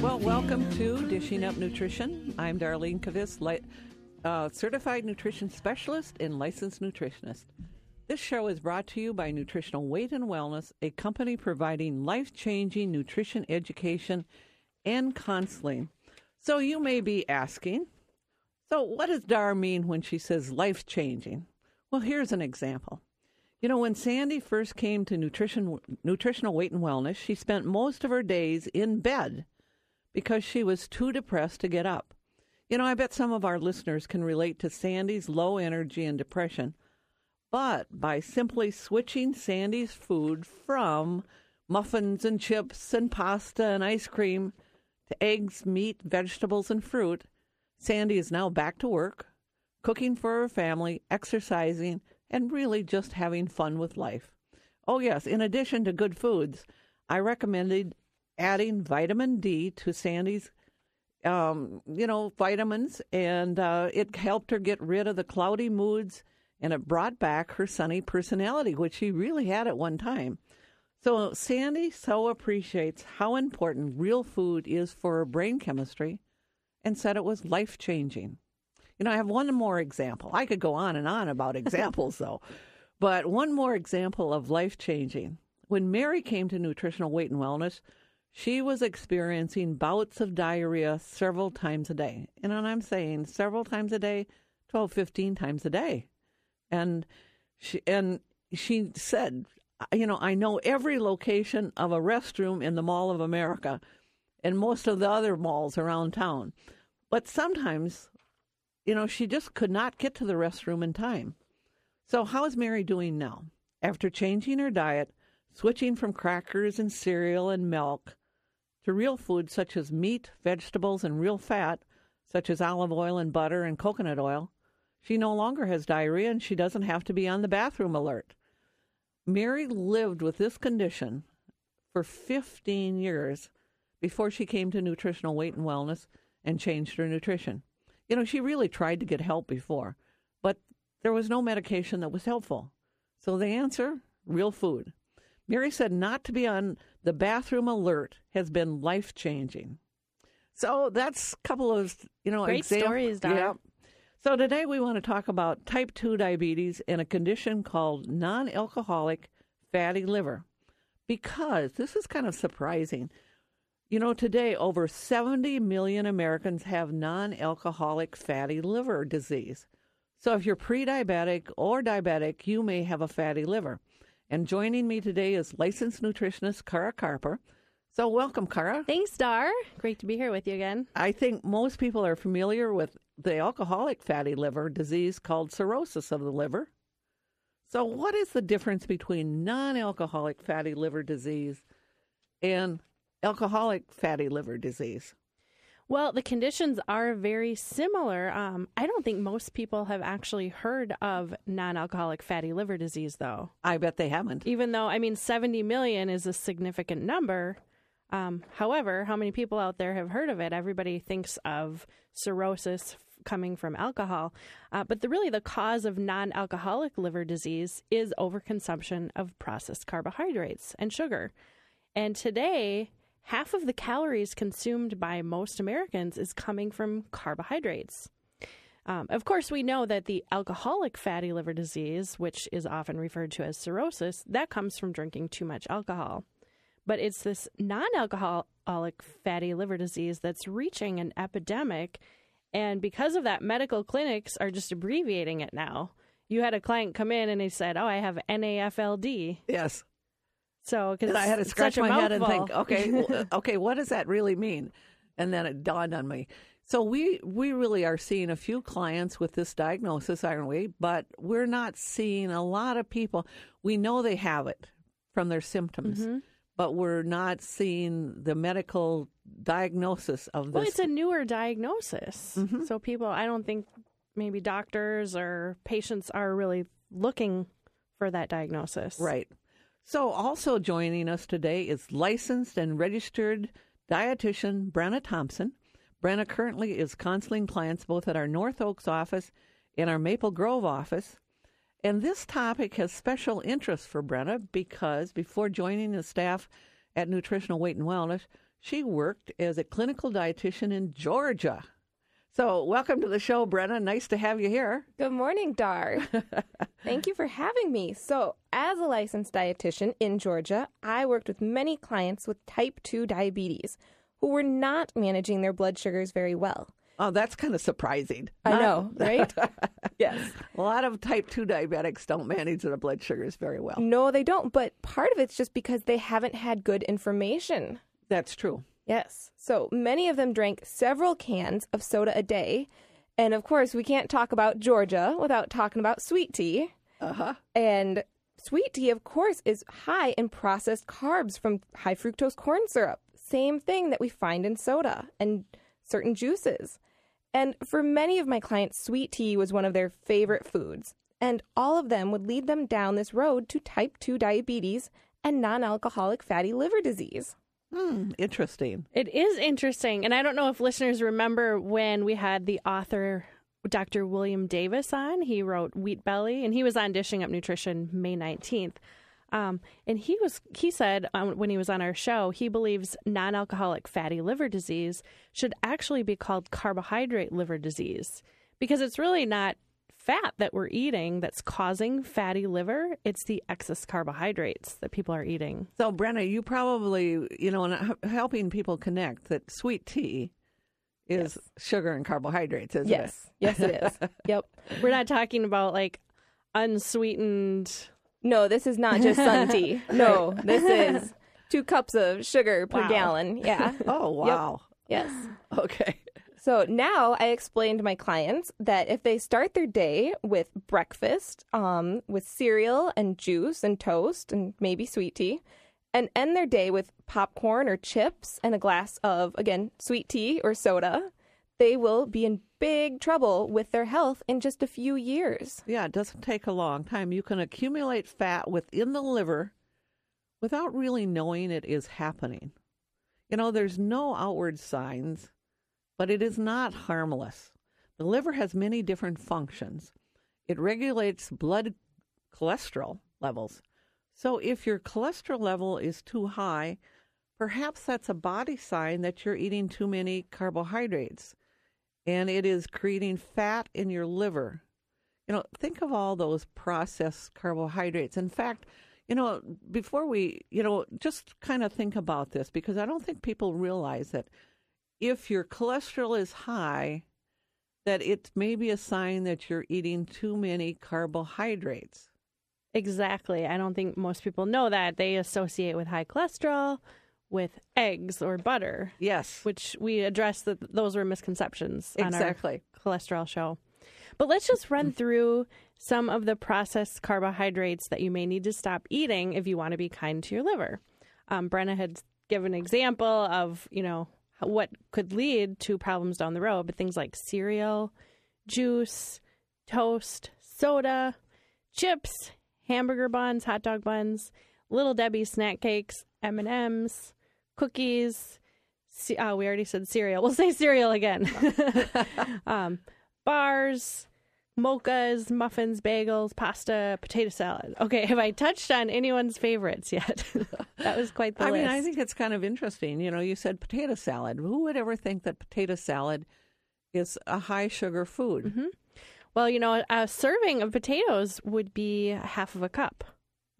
Well, welcome to Dishing Up Nutrition. I'm Darlene Kvist, li- uh, certified nutrition specialist and licensed nutritionist. This show is brought to you by Nutritional Weight and Wellness, a company providing life changing nutrition education and counseling. So you may be asking, so what does Dar mean when she says life changing? Well, here's an example. You know, when Sandy first came to nutrition, nutritional weight and wellness, she spent most of her days in bed because she was too depressed to get up. You know, I bet some of our listeners can relate to Sandy's low energy and depression, but by simply switching Sandy's food from muffins and chips and pasta and ice cream to eggs, meat, vegetables, and fruit, Sandy is now back to work, cooking for her family, exercising, and really just having fun with life. Oh, yes, in addition to good foods, I recommended adding vitamin D to Sandy's, um, you know, vitamins, and uh, it helped her get rid of the cloudy moods and it brought back her sunny personality, which she really had at one time. So, Sandy so appreciates how important real food is for her brain chemistry and said it was life changing. You know, I have one more example. I could go on and on about examples, though, but one more example of life changing. When Mary came to Nutritional Weight and Wellness, she was experiencing bouts of diarrhea several times a day. And I'm saying several times a day, 12, 15 times a day. And she, and she said, you know, I know every location of a restroom in the Mall of America and most of the other malls around town. But sometimes, you know, she just could not get to the restroom in time. So, how is Mary doing now? After changing her diet, switching from crackers and cereal and milk to real foods such as meat, vegetables, and real fat, such as olive oil and butter and coconut oil, she no longer has diarrhea and she doesn't have to be on the bathroom alert. Mary lived with this condition for 15 years before she came to nutritional weight and wellness and changed her nutrition. You know, she really tried to get help before, but there was no medication that was helpful. So the answer real food. Mary said not to be on the bathroom alert has been life changing. So that's a couple of, you know, Great exam- stories, Dar. Yeah. So today we want to talk about type 2 diabetes and a condition called non-alcoholic fatty liver. Because this is kind of surprising. You know, today over 70 million Americans have non-alcoholic fatty liver disease. So if you're pre-diabetic or diabetic, you may have a fatty liver. And joining me today is licensed nutritionist Kara Carper. So welcome, Cara. Thanks, Dar. Great to be here with you again. I think most people are familiar with the alcoholic fatty liver disease called cirrhosis of the liver. So, what is the difference between non alcoholic fatty liver disease and alcoholic fatty liver disease? Well, the conditions are very similar. Um, I don't think most people have actually heard of non alcoholic fatty liver disease, though. I bet they haven't. Even though, I mean, 70 million is a significant number. Um, however, how many people out there have heard of it? Everybody thinks of cirrhosis f- coming from alcohol. Uh, but the, really, the cause of non alcoholic liver disease is overconsumption of processed carbohydrates and sugar. And today, half of the calories consumed by most Americans is coming from carbohydrates. Um, of course, we know that the alcoholic fatty liver disease, which is often referred to as cirrhosis, that comes from drinking too much alcohol. But it's this non alcoholic fatty liver disease that's reaching an epidemic. And because of that, medical clinics are just abbreviating it now. You had a client come in and he said, Oh, I have NAFLD. Yes. So, because I had to scratch my head and think, okay, okay, what does that really mean? And then it dawned on me. So we we really are seeing a few clients with this diagnosis, aren't we? But we're not seeing a lot of people. We know they have it from their symptoms, but we're not seeing the medical diagnosis of this. Well, it's a newer diagnosis. Mm-hmm. So people, I don't think maybe doctors or patients are really looking for that diagnosis. Right. So, also joining us today is licensed and registered dietitian Brenna Thompson. Brenna currently is counseling clients both at our North Oaks office and our Maple Grove office. And this topic has special interest for Brenna because before joining the staff at Nutritional Weight and Wellness, she worked as a clinical dietitian in Georgia. So, welcome to the show, Brenna. Nice to have you here. Good morning, Dar. Thank you for having me. So, as a licensed dietitian in Georgia, I worked with many clients with type 2 diabetes who were not managing their blood sugars very well. Oh, that's kind of surprising. I Not- know, right? yes. A lot of type 2 diabetics don't manage their blood sugars very well. No, they don't, but part of it's just because they haven't had good information. That's true. Yes. So many of them drank several cans of soda a day. And of course, we can't talk about Georgia without talking about sweet tea. Uh huh. And sweet tea, of course, is high in processed carbs from high fructose corn syrup. Same thing that we find in soda and certain juices. And for many of my clients, sweet tea was one of their favorite foods. And all of them would lead them down this road to type 2 diabetes and non alcoholic fatty liver disease. Hmm, interesting. It is interesting. And I don't know if listeners remember when we had the author, Dr. William Davis, on. He wrote Wheat Belly, and he was on Dishing Up Nutrition May 19th. Um, and he was he said um, when he was on our show he believes non-alcoholic fatty liver disease should actually be called carbohydrate liver disease because it's really not fat that we're eating that's causing fatty liver it's the excess carbohydrates that people are eating So, Brenna, you probably, you know, in helping people connect that sweet tea is sugar and carbohydrates, isn't Yes. Yes, it is. yep. we're not talking about like unsweetened No, this is not just sun tea. No, this is two cups of sugar per Wow. gallon. Yeah. Oh, wow. Yes. Okay. So now I explain to my clients that if they start their day with breakfast, um, with cereal and juice and toast and maybe sweet tea, and end their day with popcorn or chips and a glass of, again, sweet tea or soda, they will be in big trouble with their health in just a few years. Yeah, it doesn't take a long time. You can accumulate fat within the liver without really knowing it is happening. You know, there's no outward signs, but it is not harmless. The liver has many different functions. It regulates blood cholesterol levels. So if your cholesterol level is too high, perhaps that's a body sign that you're eating too many carbohydrates and it is creating fat in your liver. You know, think of all those processed carbohydrates. In fact, you know, before we, you know, just kind of think about this because I don't think people realize that if your cholesterol is high, that it may be a sign that you're eating too many carbohydrates. Exactly. I don't think most people know that. They associate with high cholesterol with eggs or butter, Yes, which we addressed that those were misconceptions on exactly. our cholesterol show. But let's just run through some of the processed carbohydrates that you may need to stop eating if you want to be kind to your liver. Um, Brenna had given an example of, you know, what could lead to problems down the road, but things like cereal, juice, toast, soda, chips, hamburger buns, hot dog buns, little Debbie snack cakes, M&Ms, cookies, oh, we already said cereal. We'll say cereal again. um, bars, mochas, muffins, bagels, pasta, potato salad. Okay, have I touched on anyone's favorites yet? that was quite the I list. mean, I think it's kind of interesting. You know, you said potato salad. Who would ever think that potato salad is a high sugar food? well, you know, a serving of potatoes would be half of a cup.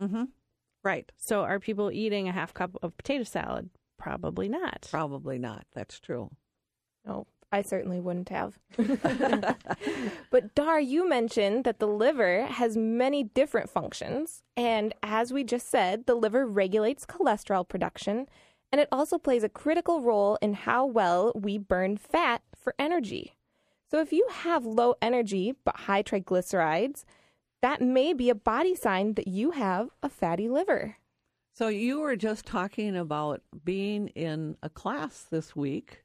Mm-hmm. Right. So are people eating a half cup of potato salad? Probably not. Probably not. That's true. No, I certainly wouldn't have. but Dar, you mentioned that the liver has many different functions. And as we just said, the liver regulates cholesterol production, and it also plays a critical role in how well we burn fat for energy. So if you have low energy but high triglycerides, that may be a body sign that you have a fatty liver. So you were just talking about being in a class this week.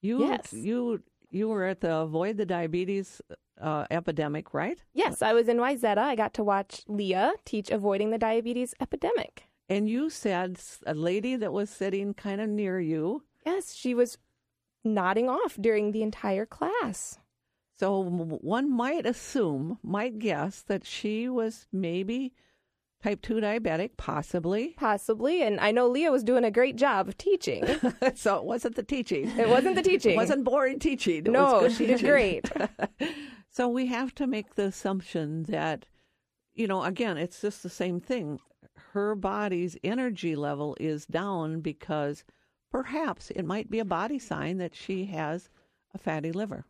You Yes. you you were at the Avoid the Diabetes uh, Epidemic, right? Yes, I was in Wayzata. I got to watch Leah teach avoiding the diabetes epidemic. And you said a lady that was sitting kind of near you. Yes, she was nodding off during the entire class. So one might assume, might guess that she was maybe type 2 diabetic, possibly. Possibly, and I know Leah was doing a great job of teaching. so it wasn't the teaching. It wasn't the teaching. It wasn't boring teaching. It was no, she did great. So we have to make the assumption that, you know, again, it's just the same thing. Her body's energy level is down because perhaps it might be a body sign that she has a fatty liver.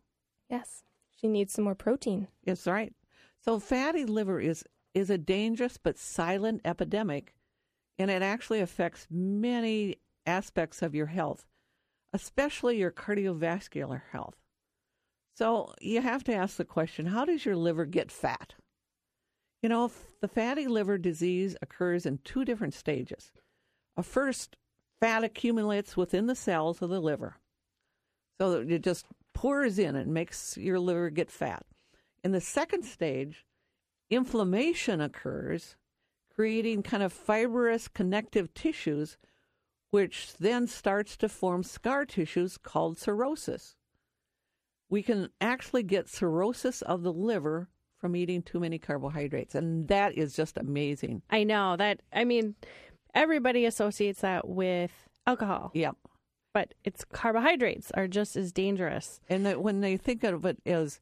Yes, she needs some more protein. Yes, right. So fatty liver is is a dangerous but silent epidemic, and it actually affects many aspects of your health, especially your cardiovascular health. So you have to ask the question: How does your liver get fat? You know, the fatty liver disease occurs in two different stages. A first, fat accumulates within the cells of the liver, so it just pours in and makes your liver get fat. In the second stage, inflammation occurs, creating kind of fibrous connective tissues, which then starts to form scar tissues called cirrhosis. We can actually get cirrhosis of the liver from eating too many carbohydrates, and that is just amazing. I know that. I mean, everybody associates that with alcohol, Yep. but it's carbohydrates are just as dangerous. And that when they think of it as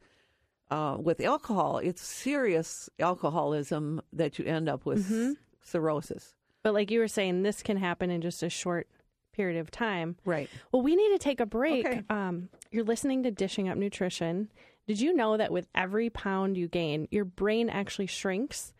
uh, with alcohol, it's serious alcoholism that you end up with cirrhosis. But like you were saying, this can happen in just a short period of time. Right. Well, we need to take a break. Okay. Um, you're listening to Dishing Up Nutrition. Did you know that with every pound you gain, your brain actually shrinks?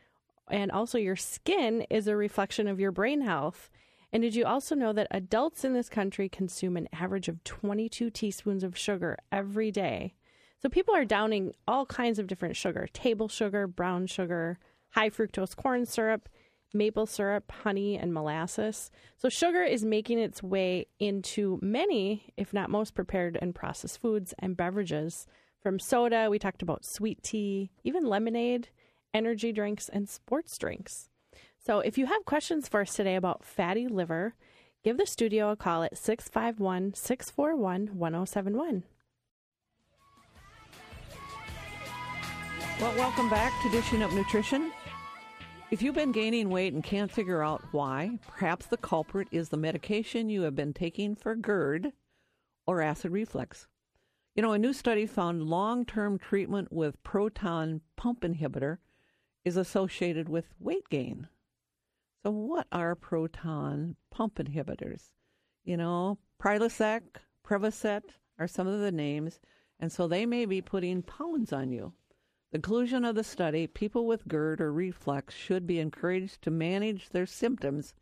And also, your skin is a reflection of your brain health. And did you also know that adults in this country consume an average of 22 teaspoons of sugar every day? So people are downing all kinds of different sugar table sugar, brown sugar, high fructose corn syrup, maple syrup, honey, and molasses. So sugar is making its way into many, if not most, prepared and processed foods and beverages. From soda, we talked about sweet tea, even lemonade, energy drinks, and sports drinks. So if you have questions for us today about fatty liver, give the studio a call at 651 641 1071. Well, welcome back to Dishing Up Nutrition. If you've been gaining weight and can't figure out why, perhaps the culprit is the medication you have been taking for GERD or acid reflux. You know, a new study found long term treatment with proton pump inhibitor is associated with weight gain. So, what are proton pump inhibitors? You know, Prilosec, Prevacid are some of the names, and so they may be putting pounds on you. The conclusion of the study people with GERD or reflux should be encouraged to manage their symptoms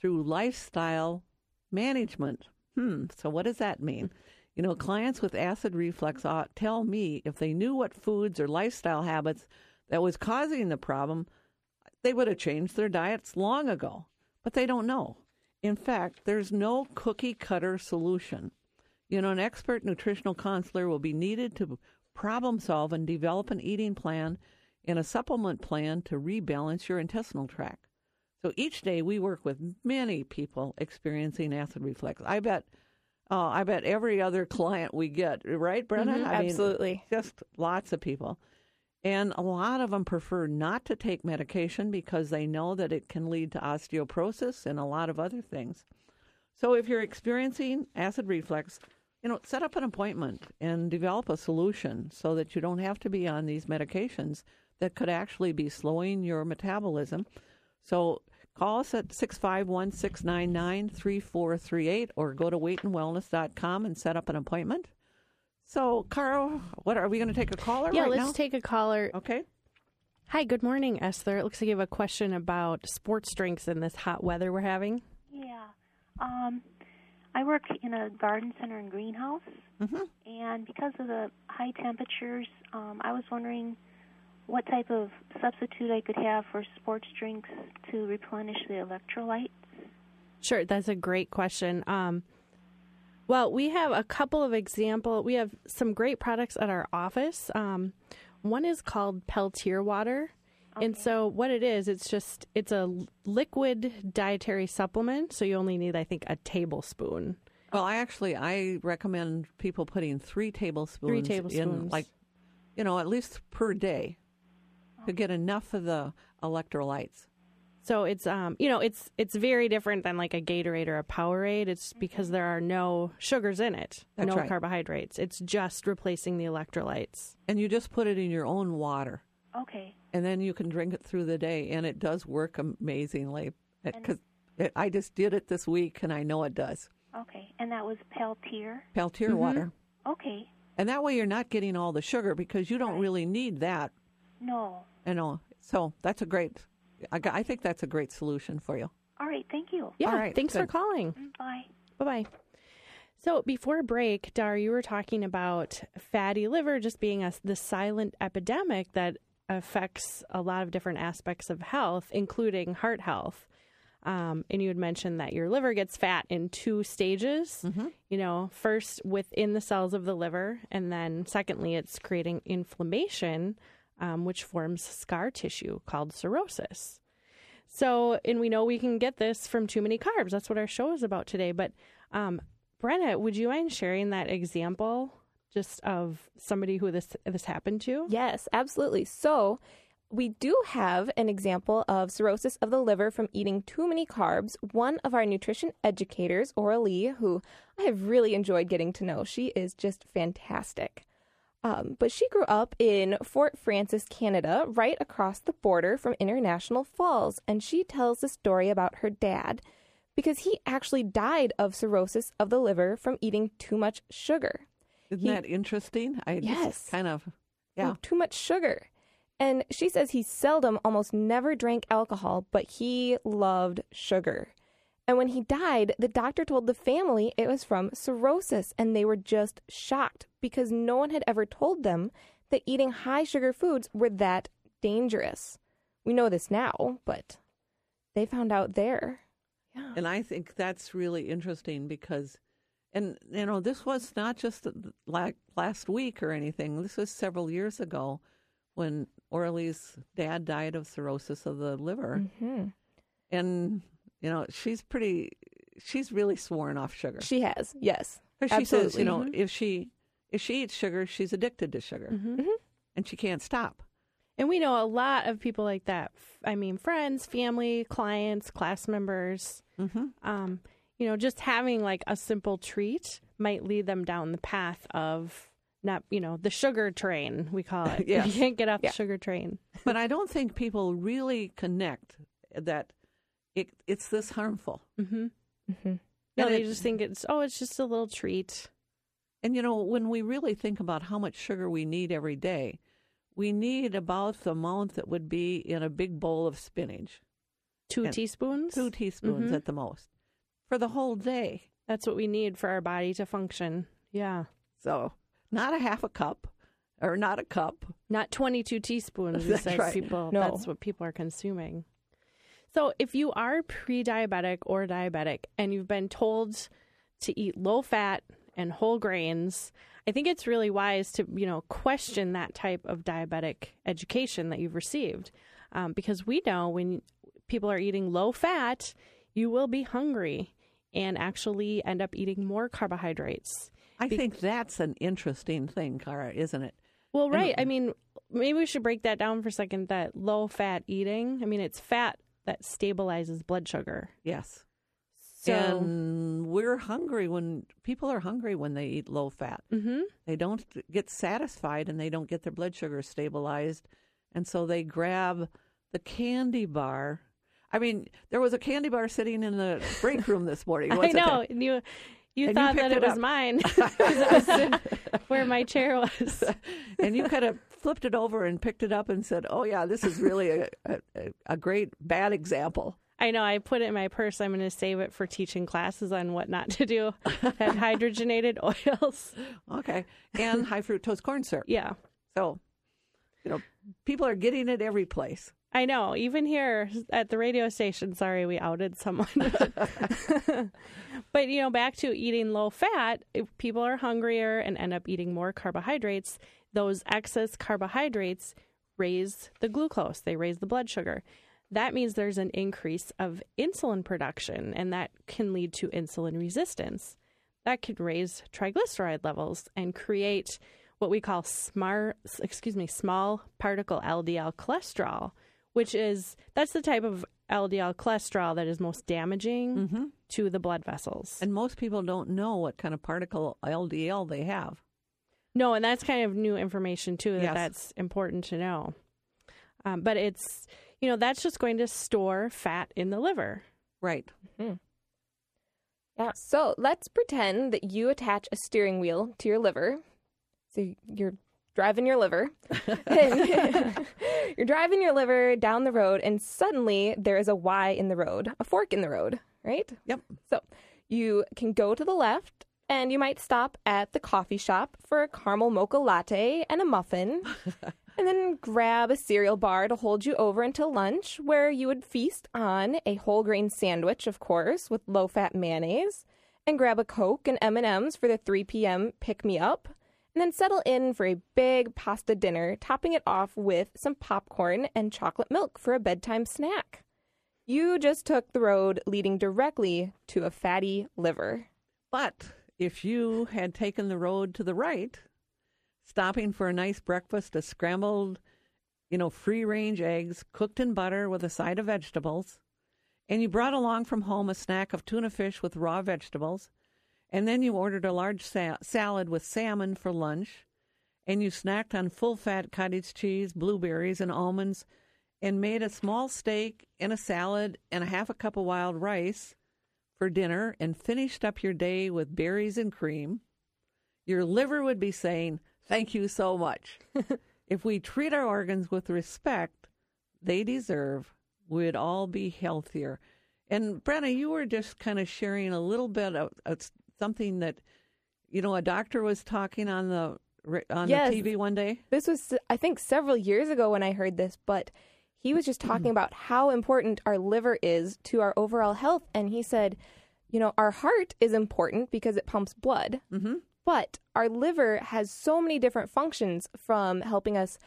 through lifestyle management. Hmm, so what does that mean? You know, clients with acid reflux ought tell me if they knew what foods or lifestyle habits that was causing the problem, they would have changed their diets long ago. But they don't know. In fact, there's no cookie cutter solution. You know, an expert nutritional counselor will be needed to problem solve and develop an eating plan and a supplement plan to rebalance your intestinal tract. So each day we work with many people experiencing acid reflux. I bet, uh, I bet every other client we get, right, Brenna? Mhm, I mean, absolutely. just lots of people. And a lot of them prefer not to take medication because they know that it can lead to osteoporosis and a lot of other things. So if you're experiencing acid reflux, you know, set up an appointment and develop a solution so that you don't have to be on these medications that could actually be slowing your metabolism. So call us at 651 699 3438 or go to weightandwellness.com and set up an appointment. So, Kara, what are we going to take a caller Yeah, right let's now? take a caller. okay. Hi, good morning, Esther. It looks like you have a question about sports drinks in this hot weather we're having. Yeah. Um, I work in a garden center and greenhouse, hmm and because of the high temperatures, um, I was wondering what type of substitute I could have for sports drinks to replenish the electrolytes. Sure, that's a great question. Um, well, we have a couple of example. We have some great products at our office. Um, one is called Peltier water, and so what it is, it's just it's a liquid dietary supplement. So you only need, I think, a tablespoon. Well, I actually I recommend people putting three tablespoons, Three in, tablespoons. like you know, at least per day, to get enough of the electrolytes. So it's um you know it's it's very different than like a Gatorade or a Powerade. It's because there are no sugars in it, That's no right. carbohydrates. It's just replacing the electrolytes. And you just put it in your own water, Okay. and then you can drink it through the day, and it does work amazingly. Because I just did it this week, and I know it does. Okay. And that was Peltier. Peltier water, Okay. and that way you're not getting all the sugar because you don't really need that. No. You know, so that's a great. I, I think that's a great solution for you. All right. Thank you. Yeah, All right, thanks for calling. Mm, Bye. Bye bye. So before break, Dar, you were talking about fatty liver just being a the silent epidemic that affects a lot of different aspects of health, including heart health. Um, and you had mentioned that your liver gets fat in two stages. You know, first within the cells of the liver, and then secondly, it's creating inflammation, um, which forms scar tissue called cirrhosis. So, and we know we can get this from too many carbs. That's what our show is about today. But, um, Brenna, would you mind sharing that example just of somebody who this this happened to? Yes, absolutely. So, we do have an example of cirrhosis of the liver from eating too many carbs. One of our nutrition educators, Aura Lee, who I have really enjoyed getting to know, she is just fantastic. Um, but she grew up in Fort Frances, Canada, right across the border from International Falls. And she tells the story about her dad because he actually died of cirrhosis of the liver from eating too much sugar. Isn't He- that interesting? I Yes. just kind of, yeah. Too much sugar. And she says he seldom, almost never drank alcohol, but he loved sugar. And when he died, the doctor told the family it was from cirrhosis, and they were just shocked because no one had ever told them that eating high sugar foods were that dangerous. We know this now, but they found out there. Yeah. And I think that's really interesting because, and you know, this was not just like last week or anything. This was several years ago when Orly's dad died of cirrhosis of the liver. hmm And, you know, she's pretty, she's really sworn off sugar. She has, yes. she says, you absolutely. Mm-hmm. know, if she, if she eats sugar, she's addicted to sugar Mhm. and she can't stop. And we know a lot of people like that. I mean, friends, family, clients, class members. hmm Um, you know, just having like a simple treat might lead them down the path of not, you know, the sugar train, we call it. Yes. You can't get off Yeah. the sugar train. But I don't think people really connect that it, it's this harmful. Mm-hmm. Mm-hmm. No, And they it- just think it's, oh, it's just a little treat. And you know, when we really think about how much sugar we need every day, we need about the amount that would be in a big bowl of spinach, Two And teaspoons. two teaspoons Mhm. at the most, for the whole day. That's what we need for our body to function. Yeah. So, not a half a cup or not a cup. Not 22 teaspoons, That's right. people. No. That's what people are consuming. So, if you are pre diabetic or diabetic and you've been told to eat low fat and whole grains, I think it's really wise to, you know, question that type of diabetic education that you've received. Um, because we know when people are eating low fat, you will be hungry and actually end up eating more carbohydrates. I think that's an interesting thing, Kara, isn't it? Well, right. I mean, maybe we should break that down for a second. That low fat eating, I mean, it's fat that stabilizes blood sugar. Yes. So, and we're hungry when people are hungry when they eat low fat. hmm They don't get satisfied and they don't get their blood sugar stabilized. And so they grab the candy bar. I mean, there was a candy bar sitting in the break room this morning. I know. there? And you, you And thought picked that it, it was mine because it was where my chair was. and you kind of flipped it over and picked it up and said, "Oh yeah, this is really a a, a great bad example." I know. I put it in my purse. I'm going to save it for teaching classes on what not to do. Had hydrogenated oils. Okay, and high fructose corn syrup. Yeah. So, you know, people are getting it every place. I know. Even here at the radio station, sorry, we outed someone. but, you know, back to eating low fat, if people are hungrier and end up eating more carbohydrates, those excess carbohydrates raise the glucose, they raise the blood sugar. That means there's an increase of insulin production, and that can lead to insulin resistance. That can raise triglyceride levels and create what we call smart, excuse me, small particle LDL cholesterol, which is that's the type of LDL cholesterol that is most damaging to the blood vessels. And most people don't know what kind of particle LDL they have. No, and that's kind of new information too. That Yes. that's important to know. Um, but it's you know that's just going to store fat in the liver. Right. Yeah. So let's pretend that you attach a steering wheel to your liver. So you're driving your liver. You're driving your liver down the road, and suddenly there is a Y in the road, a fork in the road, right? Yep. So you can go to the left, and you might stop at the coffee shop for a caramel mocha latte and a muffin. And then grab a cereal bar to hold you over until lunch, where you would feast on a whole grain sandwich, of course, with low fat mayonnaise, and grab a Coke and M&Ms for the 3 p.m. pick me up, and then settle in for a big pasta dinner, topping it off with some popcorn and chocolate milk for a bedtime snack. You just took the road leading directly to a fatty liver. But if you had taken the road to the right, stopping for a nice breakfast of scrambled, you know, free range eggs cooked in butter with a side of vegetables, and you brought along from home a snack of tuna fish with raw vegetables, and then you ordered a large sa- salad with salmon for lunch, and you snacked on full fat cottage cheese, blueberries, and almonds, and made a small steak and a salad and a half a cup of wild rice for dinner and finished up your day with berries and cream, your liver would be saying, Thank you so much. if we treat our organs with respect they deserve, we'd all be healthier. And Brenna, you were just kind of sharing a little bit of, of something that, you know, a doctor was talking on the on Yes. the TV one day. This was, I think, several years ago when I heard this, but he was just talking about how important our liver is to our overall health. And he said, you know, our heart is important because it pumps blood, mm-hmm. but our liver has so many different functions from helping us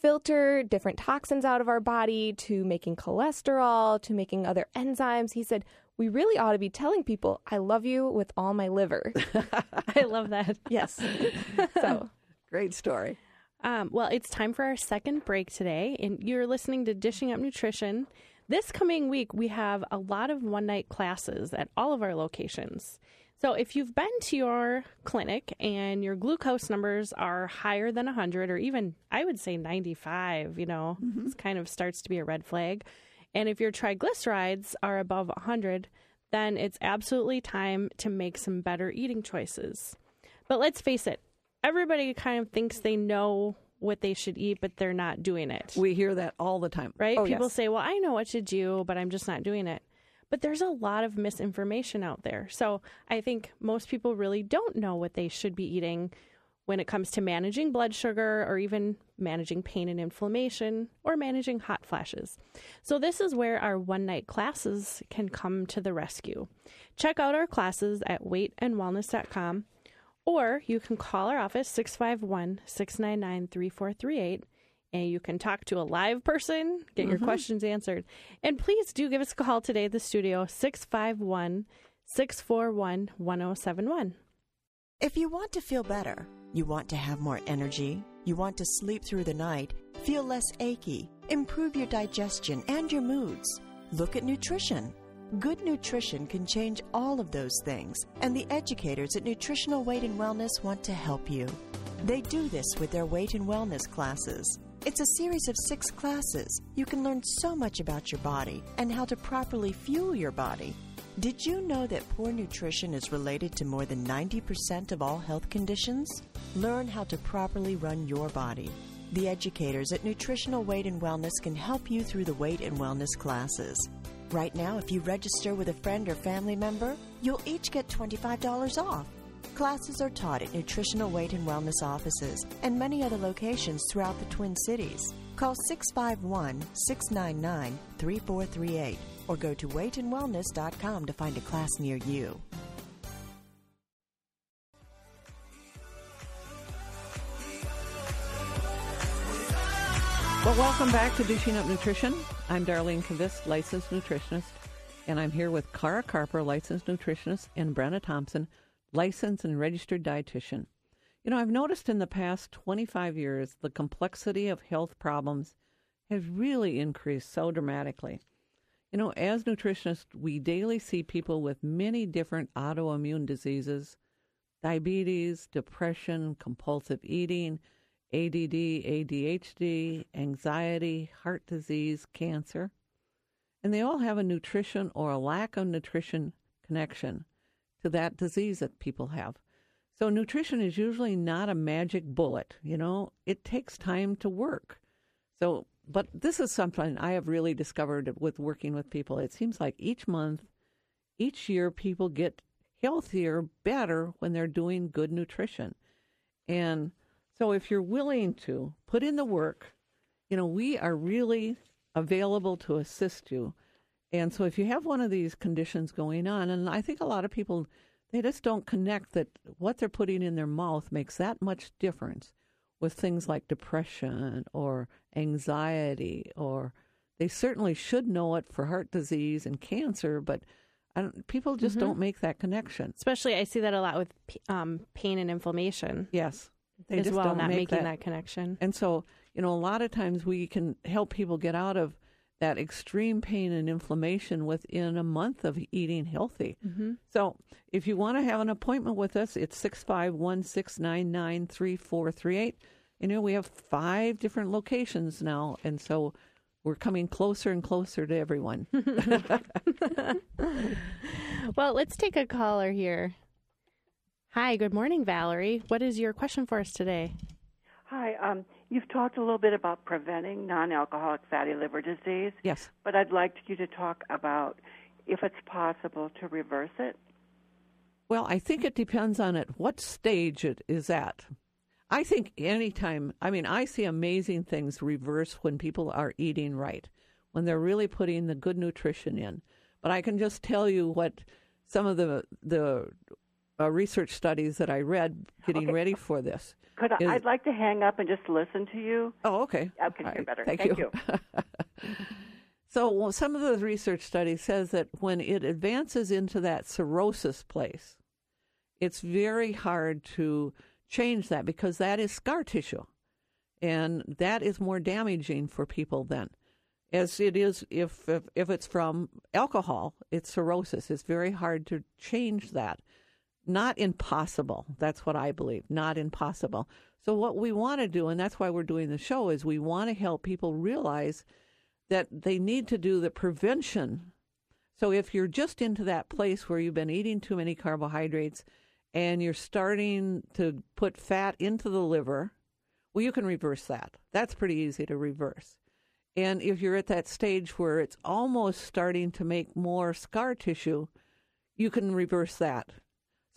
filter different toxins out of our body to making cholesterol to making other enzymes. He said, we really ought to be telling people, I love you with all my liver. I love that. yes. so. Great story. Um, well, it's time for our second break today, and you're listening to Dishing Up Nutrition. This coming week, we have a lot of one night classes at all of our locations. So, if you've been to your clinic and your glucose numbers are higher than 100, or even I would say 95, you know, this kind of starts to be a red flag. And if your triglycerides are above 100, then it's absolutely time to make some better eating choices. But let's face it, everybody kind of thinks they know what they should eat, but they're not doing it. We hear that all the time. right? Oh, People yes. say, well, I know what to do, but I'm just not doing it. But there's a lot of misinformation out there. So I think most people really don't know what they should be eating when it comes to managing blood sugar or even managing pain and inflammation or managing hot flashes. So, this is where our one night classes can come to the rescue. Check out our classes at weightandwellness.com or you can call our office 651 699 3438 and you can talk to a live person, get your mm-hmm. questions answered. And please do give us a call today at the studio 651 641 1071. If you want to feel better, you want to have more energy, you want to sleep through the night, feel less achy, improve your digestion and your moods, look at nutrition. Good nutrition can change all of those things, and the educators at Nutritional Weight and Wellness want to help you. They do this with their weight and wellness classes. It's a series of six classes. You can learn so much about your body and how to properly fuel your body. Did you know that poor nutrition is related to more than 90% of all health conditions? Learn how to properly run your body. The educators at Nutritional Weight and Wellness can help you through the weight and wellness classes. Right now, if you register with a friend or family member, you'll each get $25 off. Classes are taught at Nutritional Weight and Wellness offices and many other locations throughout the Twin Cities. Call 651 699 3438 or go to weightandwellness.com to find a class near you. Well, welcome back to Dishing Up Nutrition. I'm Darlene Kvist, licensed nutritionist, and I'm here with Kara Carper, licensed nutritionist, and Brenna Thompson, licensed and registered dietitian. You know, I've noticed in the past 25 years the complexity of health problems has really increased so dramatically. You know, as nutritionists, we daily see people with many different autoimmune diseases, diabetes, depression, compulsive eating, ADD, ADHD, anxiety, heart disease, cancer. And they all have a nutrition or a lack of nutrition connection to that disease that people have. So, nutrition is usually not a magic bullet, you know, it takes time to work. So, but this is something I have really discovered with working with people. It seems like each month, each year, people get healthier, better when they're doing good nutrition. And so if you're willing to put in the work, you know, we are really available to assist you. And so if you have one of these conditions going on, and I think a lot of people, they just don't connect that what they're putting in their mouth makes that much difference with things like depression or anxiety, or they certainly should know it for heart disease and cancer, but people just Mm-hmm. don't make that connection. Especially, I see that a lot with um, pain and inflammation Yes. They as just well, don't not make making that. connection. And so, you know, a lot of times we can help people get out of that extreme pain and inflammation within a month of eating healthy. Mm-hmm. So, if you want to have an appointment with us, it's 651 699 3438. You know, we have five different locations now. And so we're coming closer and closer to everyone. Well, let's take a caller here. Hi, good morning, Valerie. What is your question for us today? Hi. Um, you've talked a little bit about preventing non-alcoholic fatty liver disease, yes. but I'd like you to talk about if it's possible to reverse it. Well, I think it depends on at what stage it is at. I think anytime, I mean, I see amazing things reverse when people are eating right, when they're really putting the good nutrition in. But I can just tell you what some of the the uh, research studies that I read getting Okay. ready for this. Could I, I'd like to hang up and just listen to you. Oh, okay. I can All hear right. better. Thank, Thank you. so, well, some of the research studies says that when it advances into that cirrhosis place, it's very hard to change that because that is scar tissue, and that is more damaging for people then, as it is if if, if it's from alcohol. It's cirrhosis. It's very hard to change that not impossible. That's what I believe. Not impossible. So what we want to do, and that's why we're doing the show, is we want to help people realize that they need to do the prevention. So if you're just into that place where you've been eating too many carbohydrates and you're starting to put fat into the liver, well, you can reverse that. That's pretty easy to reverse. And if you're at that stage where it's almost starting to make more scar tissue, you can reverse that.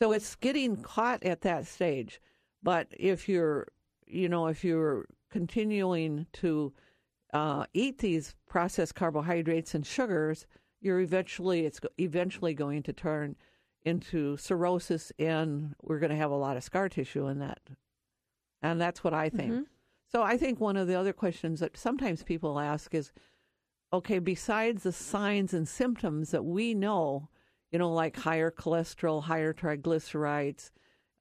So it's getting caught at that stage. But if you're, you know, if you're continuing to uh, eat these processed carbohydrates and sugars, you're eventually it's eventually going to turn into cirrhosis, and we're going to have a lot of scar tissue in that. And that's what I think. So I think one of the other questions that sometimes people ask is, okay, besides the signs and symptoms that we know, you know, like higher cholesterol, higher triglycerides,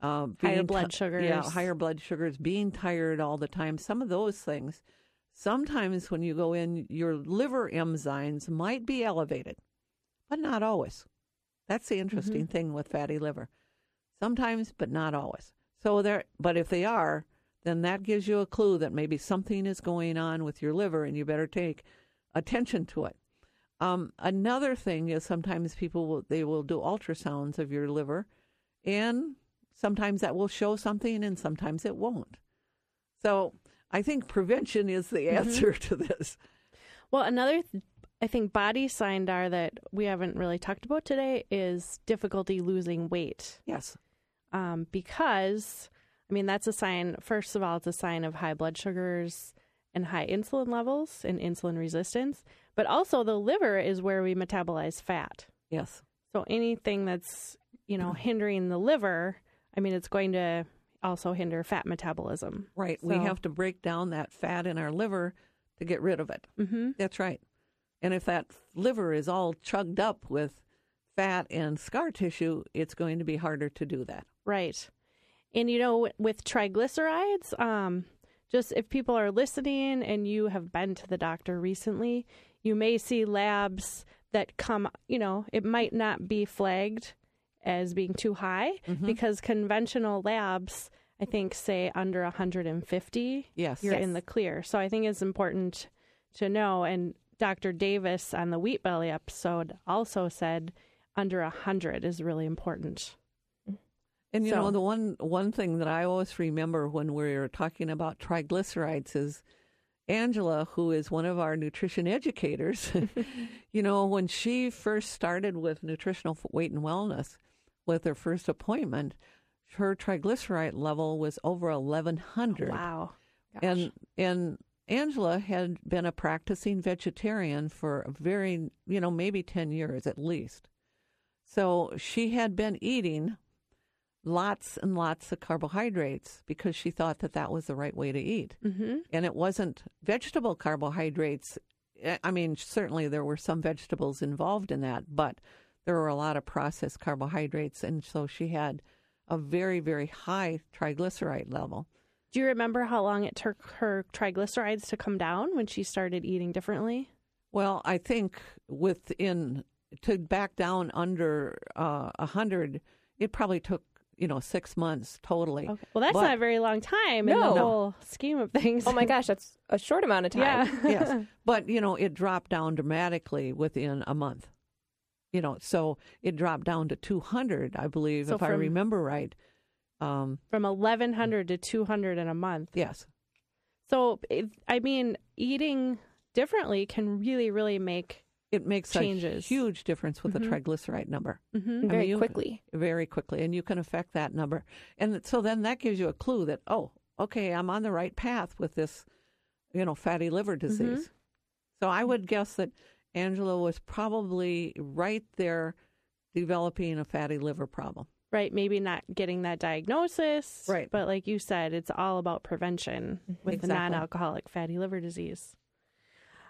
uh, Higher blood ti- yeah, higher blood sugars, being tired all the time, some of those things. Sometimes when you go in, your liver enzymes might be elevated, but not always. That's the interesting thing with fatty liver. Sometimes, but not always. So there, but if they are, then that gives you a clue that maybe something is going on with your liver, and you better take attention to it. Um, another thing is sometimes people will they will do ultrasounds of your liver, and sometimes that will show something, and sometimes it won't. So I think prevention is the answer to this. Well, another, th- I think, body sign dar that we haven't really talked about today is difficulty losing weight. Yes. um, because, I mean, that's a sign, first of all, it's a sign of high blood sugars and high insulin levels and insulin resistance. But also, the liver is where we metabolize fat. Yes. So anything that's, you know, hindering the liver, I mean, it's going to also hinder fat metabolism. Right. We have to break down that fat in our liver to get rid of it. Mm-hmm. That's right. And if that liver is all chugged up with fat and scar tissue, it's going to be harder to do that. Right. And you know, with triglycerides, um, just if people are listening and you have been to the doctor recently, you may see labs that come, you know, it might not be flagged as being too high mm-hmm. because conventional labs, I think, say under 150, Yes. you're Yes. in the clear. So I think it's important to know. And Dr. Davis on the Wheat Belly episode also said under 100 is really important. And you So- know, the one one thing that I always remember when we're talking about triglycerides is Angela, who is one of our nutrition educators. you know, when she first started with nutritional weight and wellness, with her first appointment, her triglyceride level was over eleven hundred. Oh, wow. And and Angela had been a practicing vegetarian for a very, you know, maybe 10 years at least. So she had been eating lots and lots of carbohydrates because she thought that that was the right way to eat. Mm-hmm. And it wasn't vegetable carbohydrates. I- mean, certainly there were some vegetables involved in that, but there were a lot of processed carbohydrates. And so she had a very, very high triglyceride level. Do you remember how long it took her triglycerides to come down when she started eating differently? Well, I think within to back down under uh, a hundred, it probably took you know six months totally. Okay. Well, that's But- not a very long time in the whole scheme of things. Oh my gosh, that's a short amount of time. Yeah. yes, but you know it dropped down dramatically within a month. You know, so it dropped down to two hundred, I believe, So if I remember right. Um, From 1100 to 200 in a month. yes, So, it, I mean, eating differently can really, really make. It makes a Changes. huge difference with Mhm. the triglyceride number. hmm I Very mean, you- quickly. very quickly, and you can affect that number. And so then that gives you a clue that oh, okay, I'm on the right path with this, you know, fatty liver disease. So I would guess that Angela was probably right there developing a fatty liver problem. Right. Maybe not getting that diagnosis. Right. But like you said, it's all about prevention with the Exactly. non alcoholic fatty liver disease.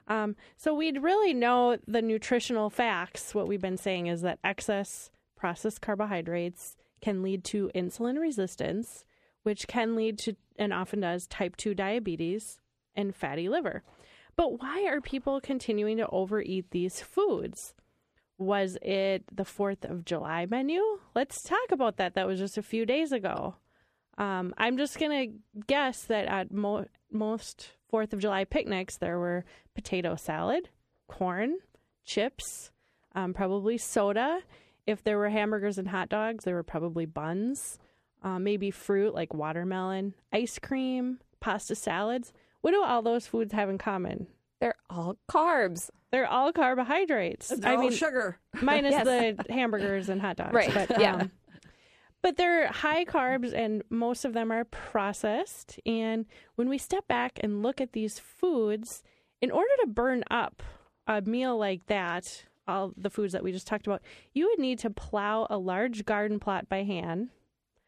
Um, so we'd really know the nutritional facts. What we've been saying is that excess processed carbohydrates can lead to insulin resistance, which can lead to, and often does, type 2 diabetes and fatty liver. But why are people continuing to overeat these foods? Was it the 4th of July menu? Let's talk about that. That was just a few days ago. Um, I'm just going to guess that at mo- most 4th of July picnics, there were potato salad, corn, chips, um, probably soda. If there were hamburgers and hot dogs, there were probably buns, uh, maybe fruit like watermelon, ice cream, pasta salads. What do all those foods have in common? They're all carbs. They're all carbohydrates. I mean, sugar. minus Yes. the hamburgers and hot dogs. Right, But, yeah. um, but they're high carbs, and most of them are processed. And when we step back and look at these foods, in order to burn up a meal like that, all the foods that we just talked about, you would need to plow a large garden plot by hand.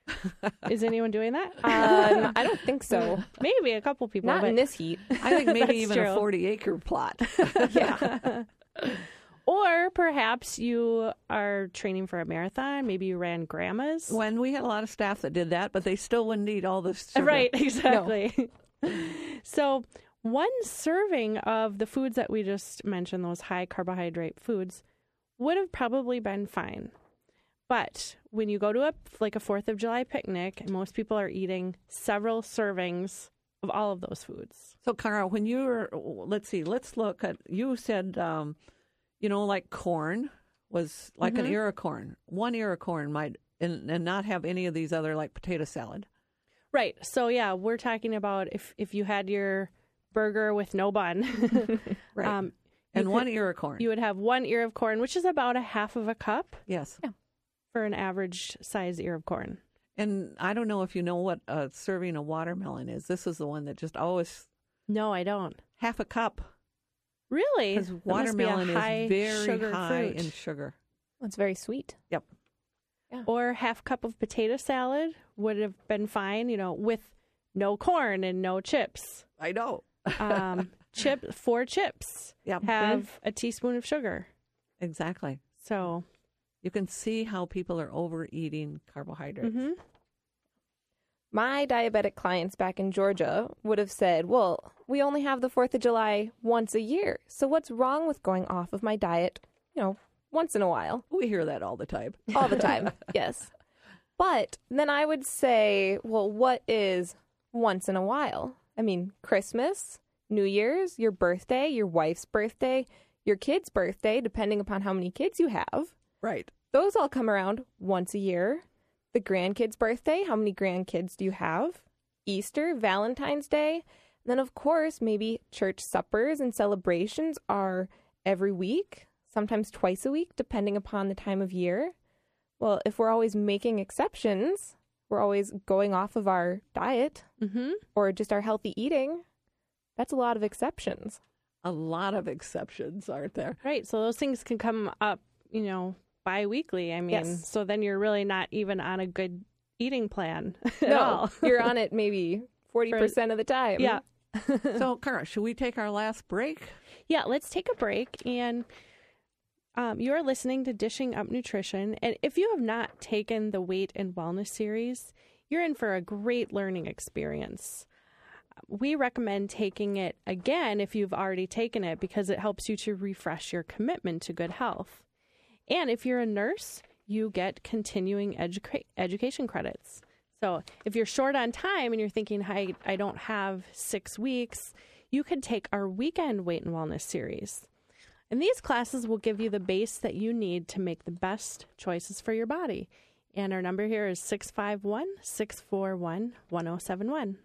Is anyone doing that? Um, I don't think so. Maybe a couple people. Not but in this heat. I think maybe even true. a 40 acre plot. yeah. Or perhaps you are training for a marathon. Maybe you ran Grandma's. when we had a lot of staff that did that, but they still wouldn't eat all this sugar. Right, exactly. so, one serving of the foods that we just mentioned, those high carbohydrate foods, would have probably been fine. But when you go to a like a 4th of July picnic, most people are eating several servings of all of those foods. So, Kara, when you were, let's see, let's look at, you said, um, you know, like corn was like an ear of corn. One ear of corn might, and, and not have any of these other like potato salad. Right. So yeah, we're talking about if if you had your burger with no bun, Right. um, and you one ear of corn. you would have one ear of corn, which is about a half of a cup yes. Yeah, for an average size ear of corn. And I don't know if you know what a serving of watermelon is. This is the one that just always No, I don't. half a cup Really? because That must be watermelon high is very sugar high fruit. in sugar. It's very sweet. Yep. or half cup of potato salad would have been fine, you know, with no corn and no chips. I know. Um, chip four chips Yep. have a teaspoon of sugar. Exactly. So, You can see how people are overeating carbohydrates. mhm. My diabetic clients back in Georgia would have said, Well, we only have the 4th of July once a year. So what's wrong with going off of my diet, you know, once in a while? We hear that all the time. All the time, yes. But then I would say, Well, what is once in a while? I mean, Christmas, New Year's, your birthday, your wife's birthday, your kid's birthday, depending upon how many kids you have. Right. Those all come around once a year. The grandkids' birthday, how many grandkids do you have? Easter, Valentine's Day. Then, of course, maybe church suppers and celebrations are every week, sometimes twice a week, depending upon the time of year. Well, if we're always making exceptions, we're always going off of our diet Mhm. or just our healthy eating, that's a lot of exceptions. A lot of exceptions, aren't there? Right. So those things can come up, you know, bi-weekly. I mean, Yes. so then you're really not even on a good eating plan at no, all. you're on it maybe 40% of the time. yeah. so, Kara, should we take our last break? Yeah, let's take a break. And um, you are listening to Dishing Up Nutrition. And if you have not taken the Weight and Wellness series, you're in for a great learning experience. We recommend taking it again if you've already taken it because it helps you to refresh your commitment to good health. And if you're a nurse, you get continuing educa- education credits. So if you're short on time and you're thinking, I, I don't have six weeks, you could take our weekend weight and wellness series. And these classes will give you the base that you need to make the best choices for your body. And our number here is 651 641 1071.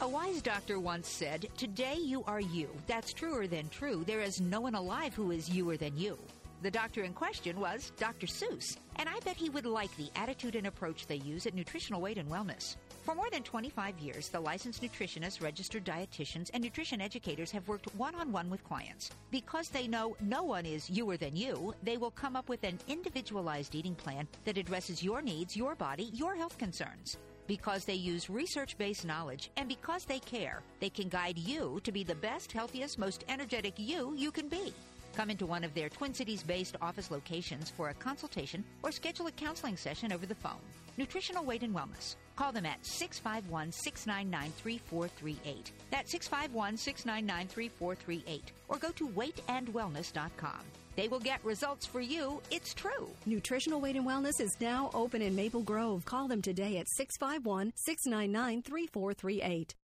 A wise doctor once said, Today you are you. That's truer than true. There is no one alive who is youer than you. The doctor in question was Dr. Seuss, and I bet he would like the attitude and approach they use at Nutritional Weight and Wellness. For more than 25 years, the licensed nutritionists, registered dietitians, and nutrition educators have worked one on one with clients. Because they know no one is youer than you, they will come up with an individualized eating plan that addresses your needs, your body, your health concerns. Because they use research based knowledge and because they care, they can guide you to be the best, healthiest, most energetic you you can be. Come into one of their Twin Cities based office locations for a consultation or schedule a counseling session over the phone. Nutritional Weight and Wellness. Call them at 651 699 3438. That's 651 699 3438. Or go to weightandwellness.com. They will get results for you. It's true. Nutritional Weight and Wellness is now open in Maple Grove. Call them today at 651 699 3438.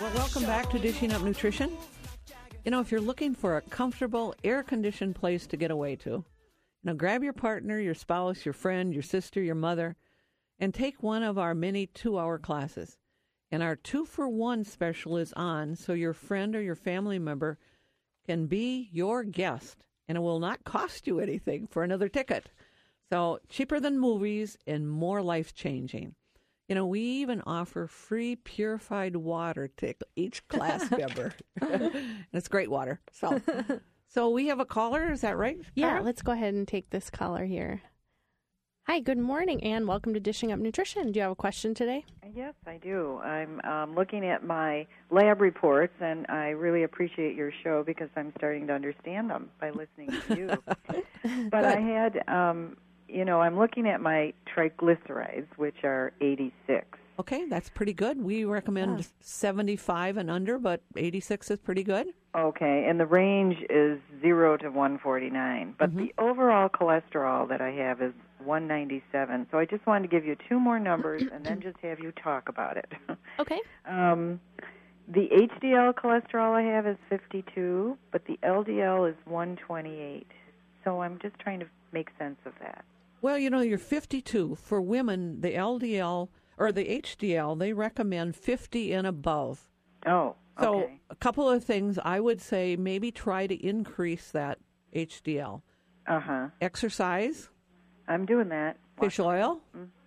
Well, welcome back to Dishing Up Nutrition. You know, if you're looking for a comfortable, air conditioned place to get away to, you know, grab your partner, your spouse, your friend, your sister, your mother, and take one of our many two hour classes. And our two for one special is on, so your friend or your family member can be your guest, and it will not cost you anything for another ticket. So, cheaper than movies and more life changing. You know, we even offer free purified water to each class member. and it's great water. So, so we have a caller. Is that right? Yeah, Kara? let's go ahead and take this caller here. Hi, good morning, and welcome to Dishing Up Nutrition. Do you have a question today? Yes, I do. I'm um, looking at my lab reports, and I really appreciate your show because I'm starting to understand them by listening to you. but I had, um, you know, I'm looking at my triglycerides, which are 86. Okay, that's pretty good. We recommend 75 and under, but 86 is pretty good. Okay, and the range is 0 to 149. But the overall cholesterol that I have is 197. So I just wanted to give you two more numbers and then just have you talk about it. Okay. Um, the HDL cholesterol I have is 52, but the LDL is 128. So I'm just trying to make sense of that. Well, you know, you're 52. For women, the LDL or the HDL, they recommend 50 and above. Oh, So, okay. a couple of things I would say maybe try to increase that HDL. Uh huh. Exercise, I'm doing that. fish oil,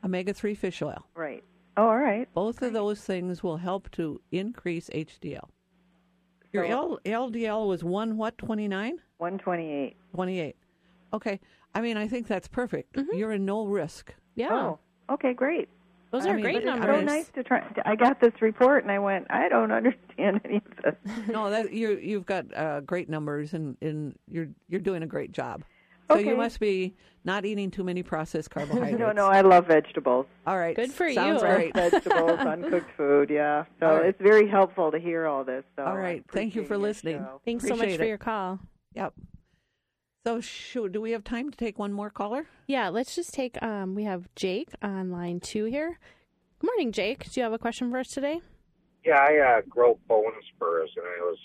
omega 3 fish oil. Right. Oh, all right. Both of those things will help to increase HDL. Your L- LDL was one what, 29? 128. 28. Okay. I mean, I think that's perfect. You're in no risk. Yeah. Oh, okay, great. Those I are mean, great but It's numbers. so nice to try. I got this report and I went, I don't understand any of this. no, that you you've got uh, great numbers and, and you're you're doing a great job. So you must be not eating too many processed carbohydrates. No, no, I love vegetables. All right. Good for Sounds you. great. Vegetables, uncooked food, yeah. So All right. it's very helpful to hear all this. So All I right. Thank you for listening. show. Thanks so much Appreciate for it. your call. Yep. So, shoot, do we have time to take one more caller? Yeah, let's just take. Um, we have Jake on line two here. Good morning, Jake. Do you have a question for us today? Yeah, I uh, grow bone spurs, and I was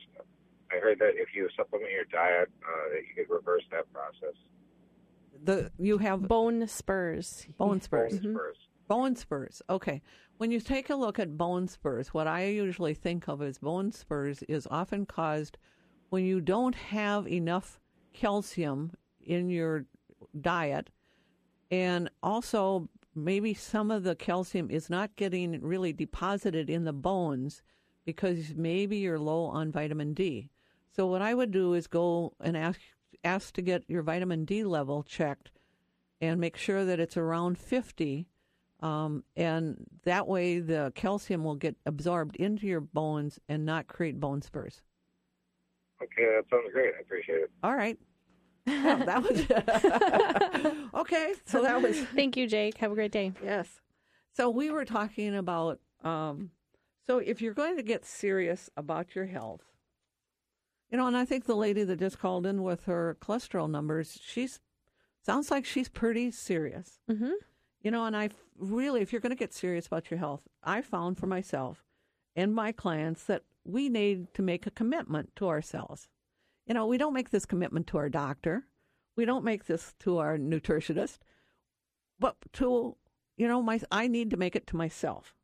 I heard that if you supplement your diet, uh, that you could reverse that process. The you have bone spurs. Bone spurs. Bone spurs. Bone spurs. Okay. When you take a look at bone spurs, what I usually think of as bone spurs is often caused when you don't have enough calcium in your diet, and also maybe some of the calcium is not getting really deposited in the bones because maybe you're low on vitamin D. So what I would do is go and ask ask to get your vitamin D level checked and make sure that it's around 50 um, and that way the calcium will get absorbed into your bones and not create bone spurs. Okay, that sounds great. I appreciate it. All right. Well, that was okay. So that was Thank you, Jake. Have a great day. yes. So we were talking about um, so if you're going to get serious about your health, you know, and I think the lady that just called in with her cholesterol numbers, she's sounds like she's pretty serious. Mm-hmm. You know, and I really, if you're going to get serious about your health, I found for myself and my clients that we need to make a commitment to ourselves. You know, we don't make this commitment to our doctor, we don't make this to our nutritionist, but to, you know, my I need to make it to myself.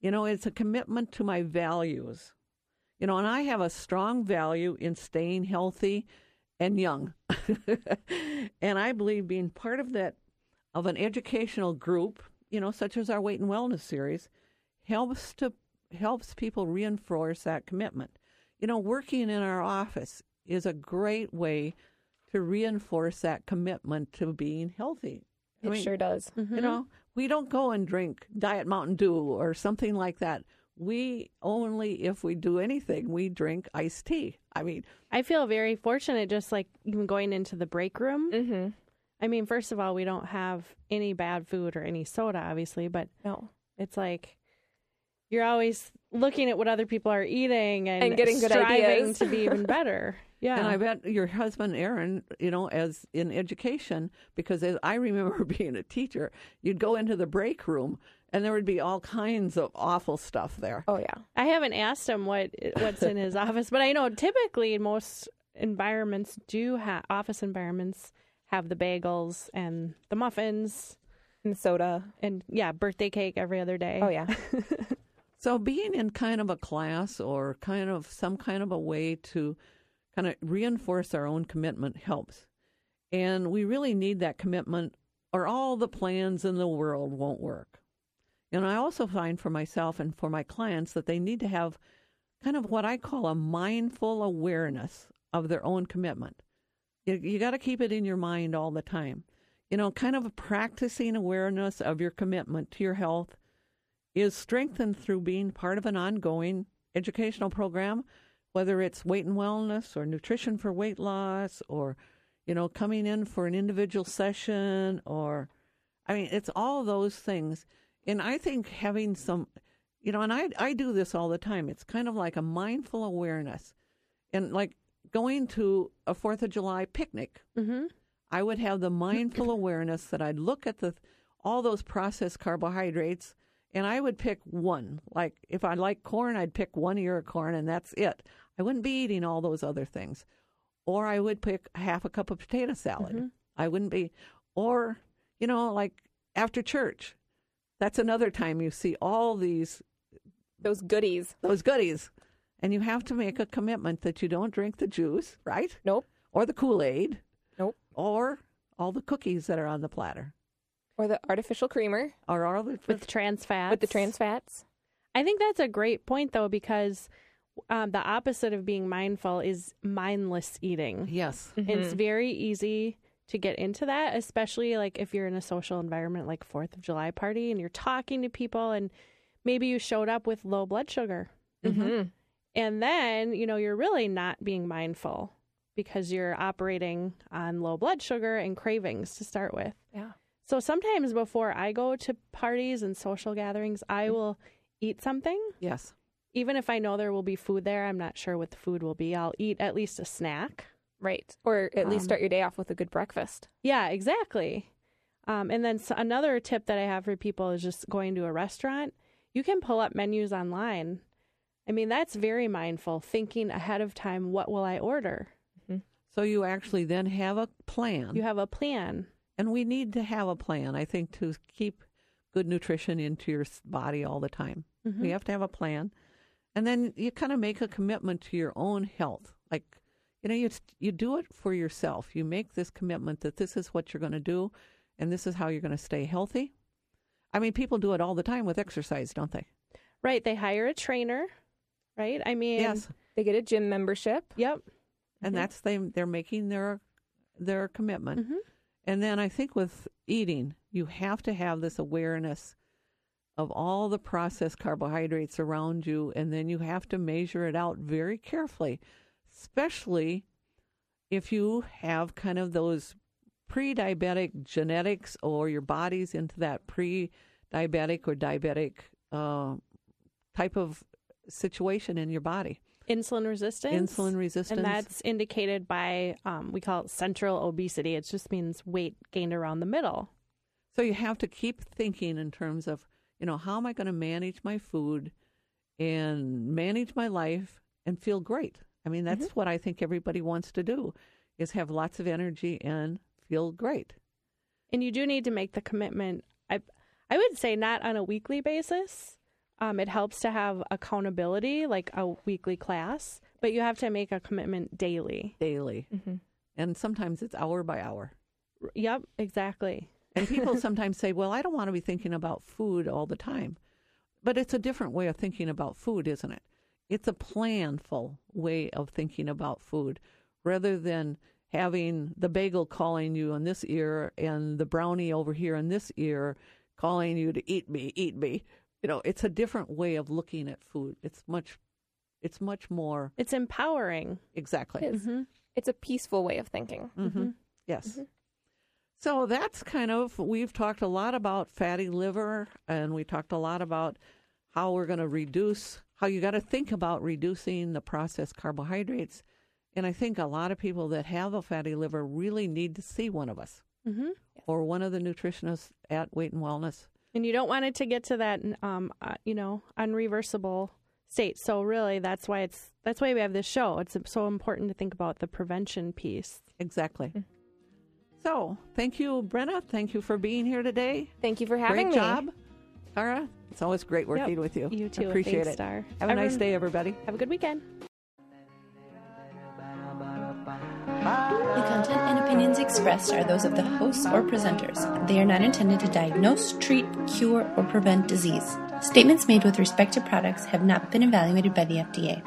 You know, it's a commitment to my values. You know, and I have a strong value in staying healthy and young. and I believe being part of that of an educational group, you know, such as our Weight and Wellness series, helps to helps people reinforce that commitment. You know, working in our office is a great way to reinforce that commitment to being healthy. I It mean, sure does. You know, we don't go and drink Diet Mountain Dew or something like that. We only, if we do anything, we drink iced tea. I mean, I feel very fortunate, just like even going into the break room. Mm-hmm. I mean, first of all, we don't have any bad food or any soda, obviously, but No. it's like you're always looking at what other people are eating and, And getting good striving ideas. to be even better. Yeah. And I bet your husband, Aaron, you know, as in education, because as I remember being a teacher, you'd go into the break room and there would be all kinds of awful stuff there. Oh yeah. I haven't asked him what what's in his office, but I know typically most environments do have office environments have the bagels and the muffins And soda. and yeah, birthday cake every other day. Oh yeah. So being in kind of a class or kind of some kind of a way to kind of reinforce our own commitment helps. And we really need that commitment or all the plans in the world won't work. And I also find for myself and for my clients that they need to have kind of what I call a mindful awareness of their own commitment. You, you got to keep it in your mind all the time. You know, kind of practicing awareness of your commitment to your health is strengthened through being part of an ongoing educational program, whether it's weight and wellness or nutrition for weight loss or, you know, coming in for an individual session or, I mean, it's all those things. And I think having some, you know, and I, I do this all the time. It's kind of like a mindful awareness. And like going to a Fourth of July picnic, Mm-hmm. I would have the mindful awareness that I'd look at the all those processed carbohydrates and I would pick one. Like if I like corn, I'd pick one ear of corn and that's it. I wouldn't be eating all those other things. Or I would pick half a cup of potato salad. Mm-hmm. I wouldn't be or you know like after church. That's another time you see all these Those goodies. those goodies. And you have to make a commitment that you don't drink the juice, right? Nope. Or the Kool-Aid Nope. or all the cookies that are on the platter. Or the artificial creamer. Or all the with trans fats. With the trans fats. I think that's a great point, though, because um, the opposite of being mindful is mindless eating. Yes. And it's very easy to get into that, especially like if you're in a social environment like Fourth of July party and you're talking to people and maybe you showed up with low blood sugar. Mm-hmm. And then, you know, you're really not being mindful because you're operating on low blood sugar and cravings to start with. Yeah. So sometimes before I go to parties and social gatherings, I will eat something. Yes. Even if I know there will be food there, I'm not sure what the food will be. I'll eat at least a snack. Right. Or at least Um, start your day off with a good breakfast. Yeah, exactly. Um, and then s another tip that I have for people is just going to a restaurant. You can pull up menus online. I mean, that's very mindful, thinking ahead of time, what will I order? So you actually then have a plan. You have a plan. And we need to have a plan, I think, to keep good nutrition into your body all the time. Mhm. We have to have a plan. And then you kind of make a commitment to your own health. Like, you know, you, you do it for yourself. You make this commitment that this is what you're going to do and this is how you're going to stay healthy. I mean, people do it all the time with exercise, don't they? Right. They hire a trainer, right? I mean, Yes. They get a gym membership. Yep. and that's them they're making their their commitment Mhm. and then i think with eating you have to have this awareness of all the processed carbohydrates around you and then you have to measure it out very carefully especially if you have kind of those pre-diabetic genetics or your body's into that pre-diabetic or diabetic uh, type of situation in your body Insulin resistance. Insulin resistance. And that's indicated by, um, we call it central obesity. It just means weight gained around the middle. So you have to keep thinking in terms of, you know, how am I going to manage my food and manage my life and feel great? I mean, that's what I think everybody wants to do is have lots of energy and feel great. And you do need to make the commitment. I, I would say not on a weekly basis. Um, it helps to have accountability, like a weekly class, but you have to make a commitment daily. Daily. Mm-hmm. And sometimes it's hour by hour. Yep, exactly. And people sometimes say, well, I don't want to be thinking about food all the time. But it's a different way of thinking about food, isn't it? It's a planful way of thinking about food rather than having the bagel calling you in this ear and the brownie over here in this ear calling you to eat me, eat me. You know, it's a different way of looking at food. It's much it's much more It's empowering. exactly. It is. Mm-hmm. It's a peaceful way of thinking. hmm Yes. Mm-hmm. So that's kind of, we've talked a lot about fatty liver and we talked a lot about how we're going to reduce, how you got to think about reducing the processed carbohydrates. And I think a lot of people that have a fatty liver really need to see one of us hmm or one of the nutritionists at Weight and Wellness. And you don't want it to get to that, um, uh, you know, unreversible state. So really, that's why it's that's why we have this show. It's so important to think about the prevention piece. Exactly. So thank you, Brenna. Thank you for being here today. Thank you for having Great me. Great job. Kara, it's always great working Yep. with you. You too. Appreciate Thanks, it. Star. Have a nice day, everybody. Have a good weekend. The content and opinions expressed are those of the hosts or presenters. They are not intended to diagnose, treat, cure, or prevent disease. Statements made with respect to products have not been evaluated by the FDA.